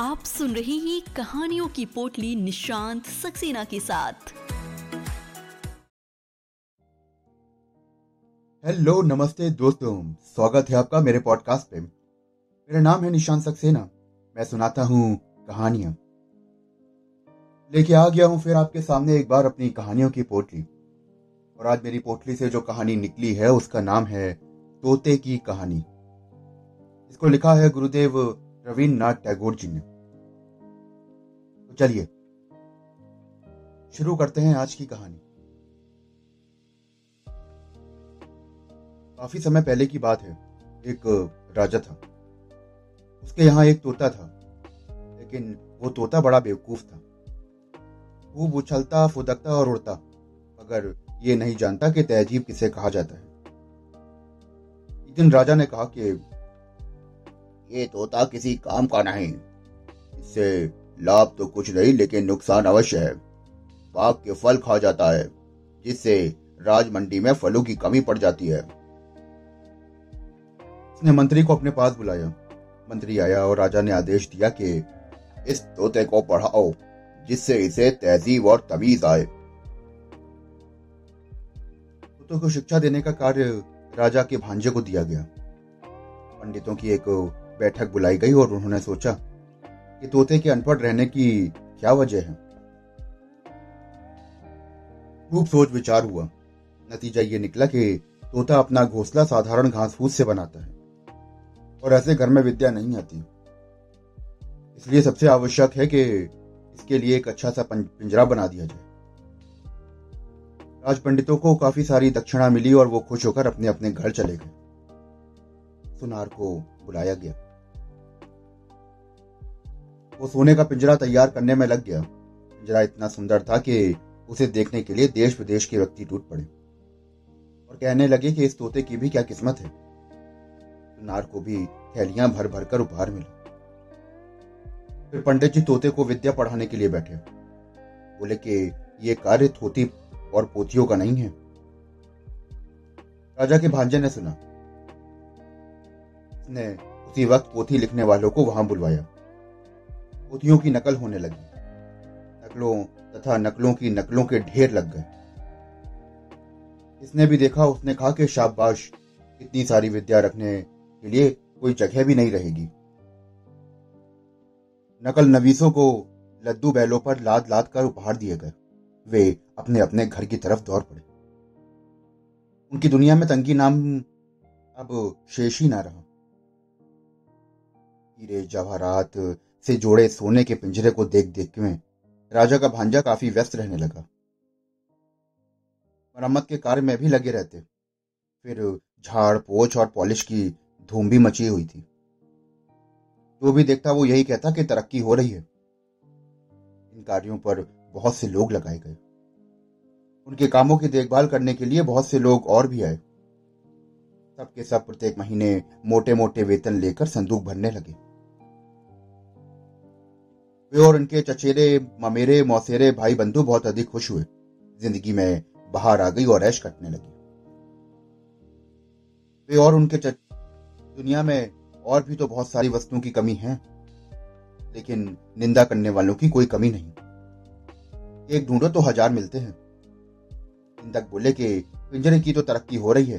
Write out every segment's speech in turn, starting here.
आप सुन रहे हैं कहानियों की पोटली निशांत सक्सेना के साथ। हेलो, नमस्ते दोस्तों। स्वागत है आपका मेरे पॉडकास्ट पे। मेरा नाम है निशांत सक्सेना। मैं सुनाता हूँ कहानियाँ। लेके आ गया हूँ फिर आपके सामने एक बार अपनी कहानियों की पोटली। और आज मेरी पोटली से जो कहानी निकली है, उसका नाम है तोते की कहानी। इसको लिखा है गुरुदेव रविन्द्रनाथ टैगोर जी ने तो चलिए, शुरू करते हैं आज की कहानी। काफ़ी समय पहले की बात है, एक राजा था। उसके यहाँ एक तोता था, लेकिन वो तोता बड़ा बेवकूफ़ था। खूब उछलता, फुदकता और उड़ता, मगर ये नहीं जानता कि तहजीब किसे कहा जाता है। एक दिन राजा ने कहा कि ये तोता किसी काम का नहीं। इससे लाभ तो कुछ नहीं, लेकिन नुकसान अवश्य है। बाग के फल खा जाता है, जिससे राज मंडी में फलों की कमी पड़ जाती है। उसने मंत्री को अपने पास बुलाया। मंत्री आया और राजा ने आदेश दिया कि इस तोते को पढ़ाओ, जिससे इसे तहजीब और तमीज आए। तोते को शिक्षा देने का कार्य राजा के भांजे को दिया गया। पंडितों की एक बैठक बुलाई गई और उन्होंने सोचा कि तोते के अनपढ़ रहने की क्या वजह है? खूब सोच विचार हुआ। नतीजा ये निकला कि तोता अपना घोंसला साधारण घास फूस से बनाता है और ऐसे घर में विद्या नहीं आती। इसलिए सबसे आवश्यक है कि इसके लिए एक अच्छा सा पिंजरा बना दिया जाए। राज पंडितों को काफ़ी सारी दक्षिणा मिली और वो खुश होकर अपने अपने घर चले गए। सुनार को बुलाया गया। वो सोने का पिंजरा तैयार करने में लग गया। पिंजरा इतना सुंदर था कि उसे देखने के लिए देश विदेश के व्यक्ति टूट पड़े। और कहने लगे कि इस तोते की भी क्या किस्मत है। नार को भी थैलियाँ भर भर कर उपहार मिला। फिर पंडित जी तोते को विद्या पढ़ाने के लिए बैठे। बोले कि ये कार्य थोती और पोथियों का नहीं है। राजा के भांजे ने सुना। उसने उसी वक्त पोथी लिखने वालों को वहाँ बुलवाया। पोथियों की नकल होने लगी। नकलों तथा नकलों की नकलों के ढेर लग गए। इसने भी देखा, उसने कहा कि शाबाश, इतनी सारी विद्या रखने के लिए कोई जगह भी नहीं रहेगी। नकल नवीसों को लद्दू बैलों पर लाद लाद कर उपहार दिए गए। वे अपने अपने घर की तरफ़ दौड़ पड़े। उनकी दुनिया में तंगी नाम अब शेष ही ना रहा। हीरे, जवाहरात से जोड़े सोने के पिंजरे को देख देख के राजा का भांजा काफ़ी व्यस्त रहने लगा। मरम्मत के कार्य में भी लगे रहते। फिर झाड़, पोछ और पॉलिश की धूम भी मची हुई थी। जो भी देखता वो यही कहता कि तरक्की हो रही है। इन कार्यों पर बहुत से लोग लगाए गए। उनके कामों की देखभाल करने के लिए बहुत से लोग और भी आए। सबके सब प्रत्येक महीने मोटे मोटे वेतन लेकर संदूक भरने लगे। वे और उनके चचेरे, ममेरे, मौसेरे भाई बंधु बहुत अधिक खुश हुए। ज़िंदगी में बाहर आ गई और ऐश कटने लगी। वे और उनके दुनिया में और भी तो बहुत सारी वस्तुओं की कमी है, लेकिन निंदा करने वालों की कोई कमी नहीं। एक ढूंढो तो हज़ार मिलते हैं। निंदक बोले कि पिंजरे की तो तरक्की हो रही है,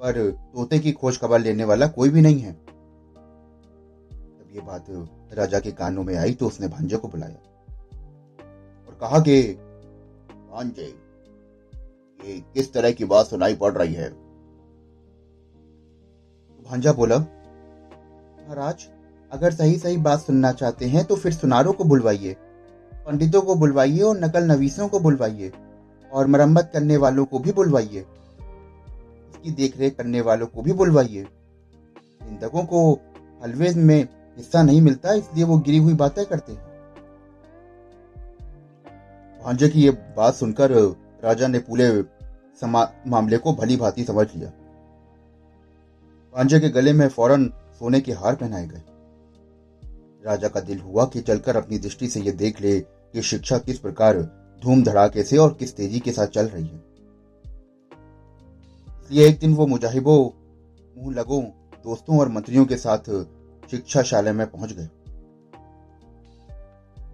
पर तोते की खोज खबर लेने वाला कोई भी नहीं है। ये बात राजा के कानों में आई तो उसने भांजे को बुलाया और कहा कि, भांजे, ये किस तरह की बात सुनाई पड़ रही है? भांजा बोला, महाराज, अगर सही सही बात सुनना चाहते हैं तो फिर सुनारों को बुलवाइए, पंडितों को बुलवाइए और नकल नवीसों को बुलवाइए और मरम्मत करने वालों को भी बुलवाइए, इसकी देखरेख करने वालों को भी बुलवाइए। निंदकों को हलवे में हिस्सा नहीं मिलता, इसलिए वो गिरी हुई बातें करते हैं। भांजे की ये बात सुनकर राजा ने पूरे मामले को भली भांति समझ लिया। भांजे के गले में फ़ौरन सोने के हार पहनाए गए। राजा का दिल हुआ कि चलकर अपनी दृष्टि से यह देख ले कि शिक्षा किस प्रकार धूम धड़ाके से और किस तेज़ी के साथ चल रही है। इसलिए एक दिन वो मुजाहिबों, मुँह लगो, दोस्तों और मंत्रियों के साथ शिक्षा शाला में पहुँच गए।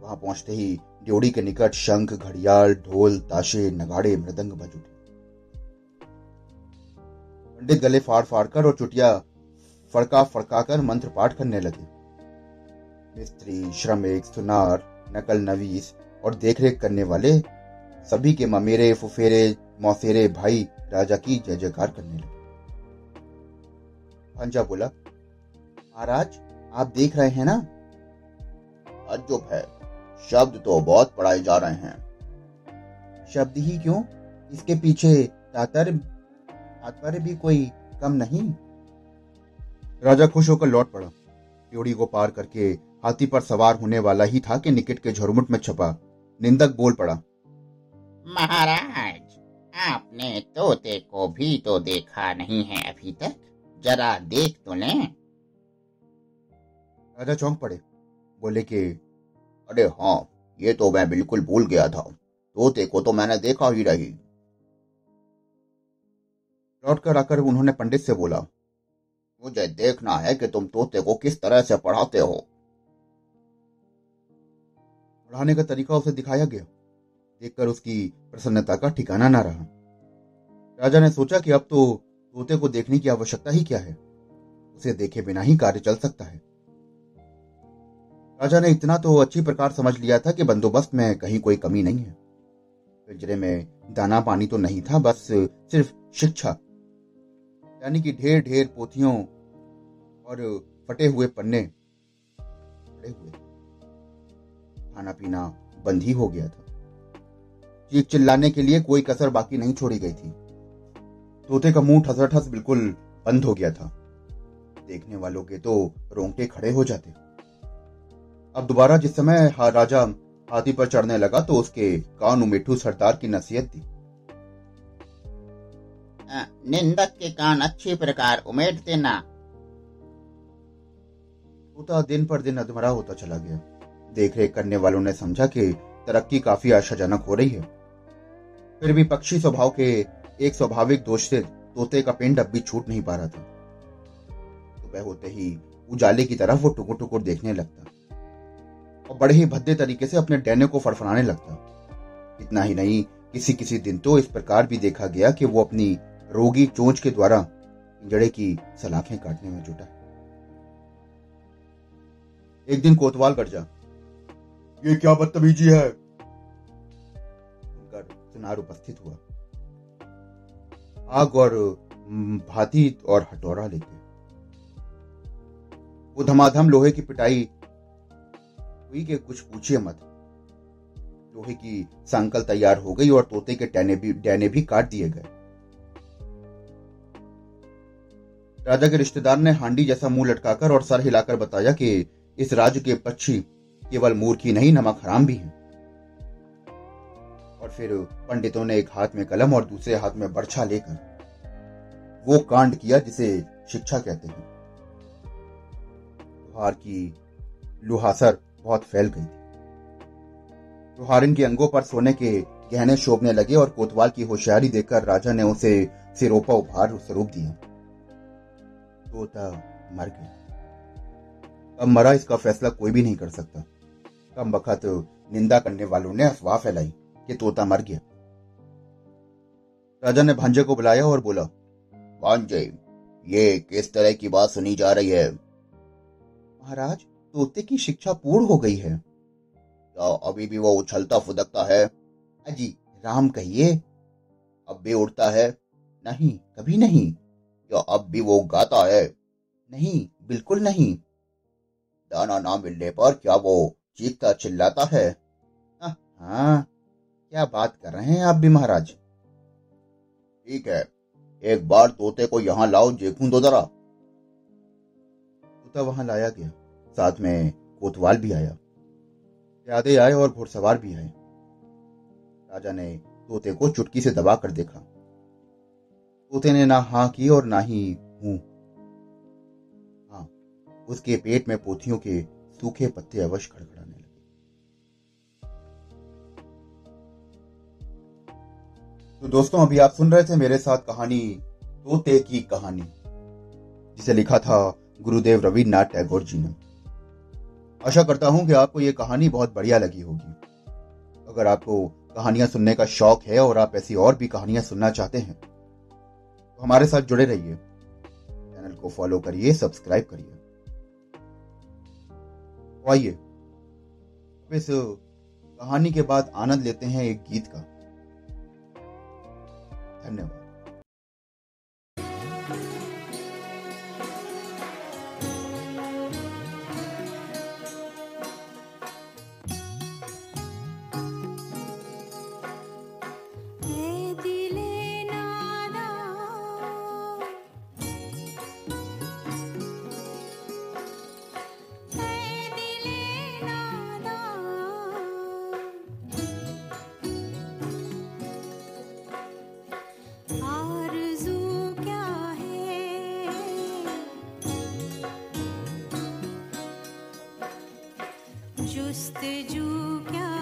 वहाँ पहुँचते ही ड्योड़ी के निकट शंख, घड़ियाल, ढोल, ताशे, नगाड़े, मृदंग बज उठे। पंडित गले फाड़ फाड़ कर और चुटिया फड़का फड़का कर मंत्र पाठ करने लगे। मिस्त्री, श्रमिक, सुनार, नकल नवीस और देखरेख करने वाले सभी के ममेरे, फुफेरे, मौसेरे भाई राजा की जय जयकार करने लगे। भांजा बोला महाराज आप देख रहे हैं ना? अजुब है। शब्द तो बहुत पढ़ाए जा रहे हैं। शब्द ही क्यों? इसके पीछे तात्पर्य तात्पर्य भी कोई कम नहीं? राजा खुश होकर लौट पड़ा। प्योड़ी को पार करके हाथी पर सवार होने वाला ही था कि निकट के झुरमुट में छपा। निंदक बोल पड़ा महाराज आपने तोते को भी तो देखा नहीं है अभी तक। जरा देख तो लें। राजा चौंक पड़े। बोले कि, अरे हाँ ये तो मैं बिल्कुल भूल गया था। तोते को तो मैंने देखा ही रही लौट कर आकर उन्होंने पंडित से बोला, मुझे देखना है कि तुम तोते को किस तरह से पढ़ाते हो? पढ़ाने का तरीका उसे दिखाया गया। देखकर उसकी प्रसन्नता का ठिकाना ना रहा। राजा ने सोचा कि अब तो तोते को देखने की आवश्यकता ही क्या है? उसे देखे बिना ही कार्य चल सकता है। राजा ने इतना तो अच्छी प्रकार समझ लिया था कि बंदोबस्त में कहीं कोई कमी नहीं है। पिंजरे में दाना पानी तो नहीं था, बस सिर्फ़ शिक्षा। यानी कि ढेर ढेर पोथियों और फटे हुए पन्ने पड़े हुए। खाना पीना बंद ही हो गया था। चीख चिल्लाने के लिए कोई कसर बाकी नहीं छोड़ी गई थी। तोते का मुँह ठसठस बिल्कुल बंद हो गया था। देखने वालों के तो रोंगटे खड़े हो जाते। अब दोबारा जिस समय राजा हाथी पर चढ़ने लगा तो उसके कान मिठू सरदार की नसीहत थी। निंदक के कान अच्छी प्रकार उमेट देना तोता दिन पर दिन अधमरा होता चला गया। देखरेख करने वालों ने समझा कि तरक्की काफ़ी आशाजनक हो रही है। फिर भी पक्षी स्वभाव के एक स्वाभाविक दोष से तोते का पिंड अब भी छूट नहीं पा रहा था। सुबह होते ही उजाले की तरफ़ वो टुकुर टुकुर देखने लगता। और बड़े ही भद्दे तरीके से अपने डैने को फड़फड़ाने लगता। इतना ही नहीं किसी किसी दिन तो इस प्रकार भी देखा गया कि वो अपनी रोगी चोंच के द्वारा पिंजड़े की सलाखें काटने में जुटा। एक दिन कोतवाल जा। ये क्या बदतमीजी है? सुनार उपस्थित हुआ। आग और भाती और हटोरा लेके वो धमाधम लोहे की पिटाई हुई कि कुछ पूछिए मत। लोहे की सांकल तैयार हो गई और तोते के टैने भी डैने भी काट दिए गए। राजा के रिश्तेदार ने हांडी जैसा मुँह लटकाकर और सर हिलाकर बताया कि इस राज्य के पक्षी केवल मूर्खी नहीं, नमक हराम भी हैं। और फिर पंडितों ने एक हाथ में कलम और दूसरे हाथ में बर्छा लेकर वो कांड किया जिसे शिक्षा कहते हैं। लोहार की लुहासर बहुत फैल गई थी। लोहारिन के अंगों पर सोने के गहने शोभने लगे और कोतवाल की होशियारी देखकर राजा ने उसे सिरोपा उपहार स्वरूप दिया। तोता मर गया अब मरा इसका फैसला कोई भी नहीं कर सकता। कम बखत निंदा करने वालों ने अफवाह फैलाई कि तोता मर गया। राजा ने भांजे को बुलाया और बोला, भांजे, ये किस तरह की बात सुनी जा रही है? महाराज तोते की शिक्षा पूर्ण हो गई है। क्या अभी भी वो उछलता फुदकता है। अजी राम कहिए, अब भी उड़ता है। नहीं, कभी नहीं। क्या अब भी वो गाता है। नहीं, बिल्कुल नहीं। दाना ना मिलने पर क्या वो चीखता चिल्लाता है? हाँ क्या बात कर रहे हैं आप भी महाराज? ठीक है, एक बार तोते को यहाँ लाओ, देखूँ दो जरा। तोता वहाँ लाया गया। साथ में कोतवाल भी आया। प्यादे आए और घुड़सवार भी आए। राजा ने तोते को चुटकी से दबा कर देखा। तोते ने ना हाँ की और ना ही हूँ। हाँ उसके पेट में पोथियों के सूखे पत्ते अवश्य खड़खड़ाने लगे। तो दोस्तों, अभी आप सुन रहे थे मेरे साथ कहानी, तोते की कहानी, जिसे लिखा था गुरुदेव रविन्द्रनाथ टैगोर जी ने। आशा करता हूँ कि आपको ये कहानी बहुत बढ़िया लगी होगी। अगर आपको कहानियाँ सुनने का शौक है और आप ऐसी और भी कहानियाँ सुनना चाहते हैं तो हमारे साथ जुड़े रहिए। चैनल को फॉलो करिए, सब्सक्राइब करिए। तो आइए इस कहानी के बाद आनंद लेते हैं एक गीत का। धन्यवाद। जुस्तजू क्या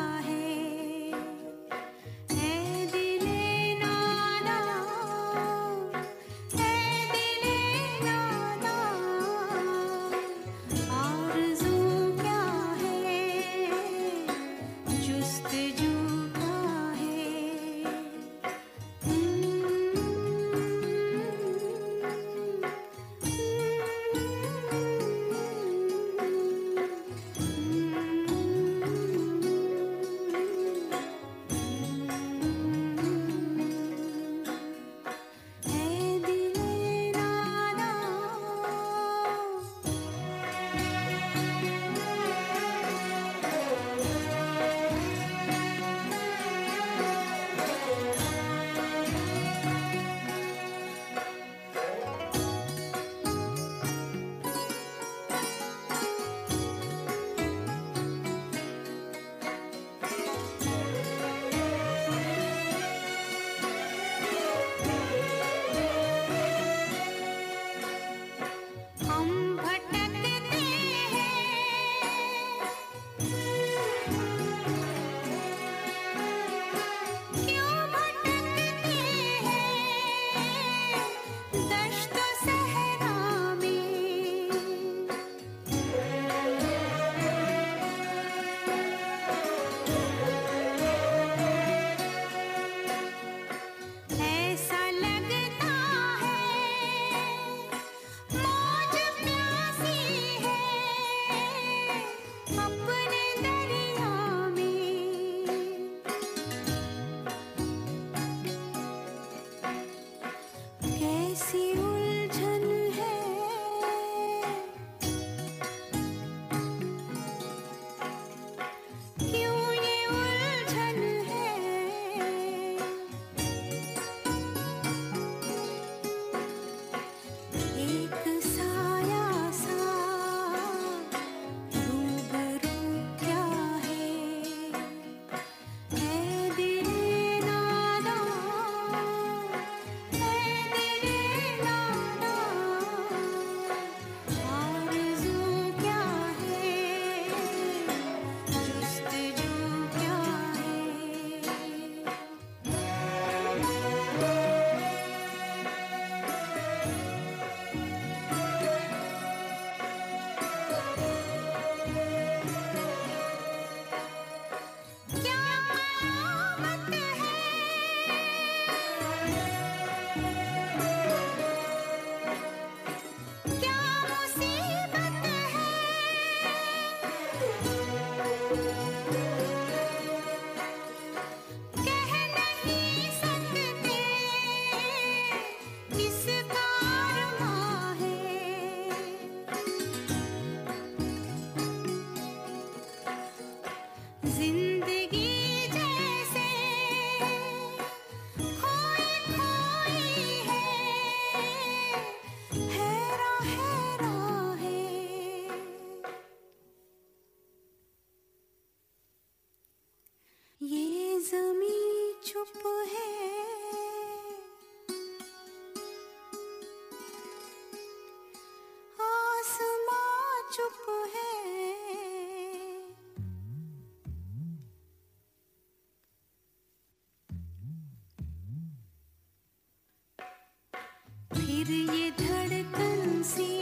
फिर ये धड़कन सी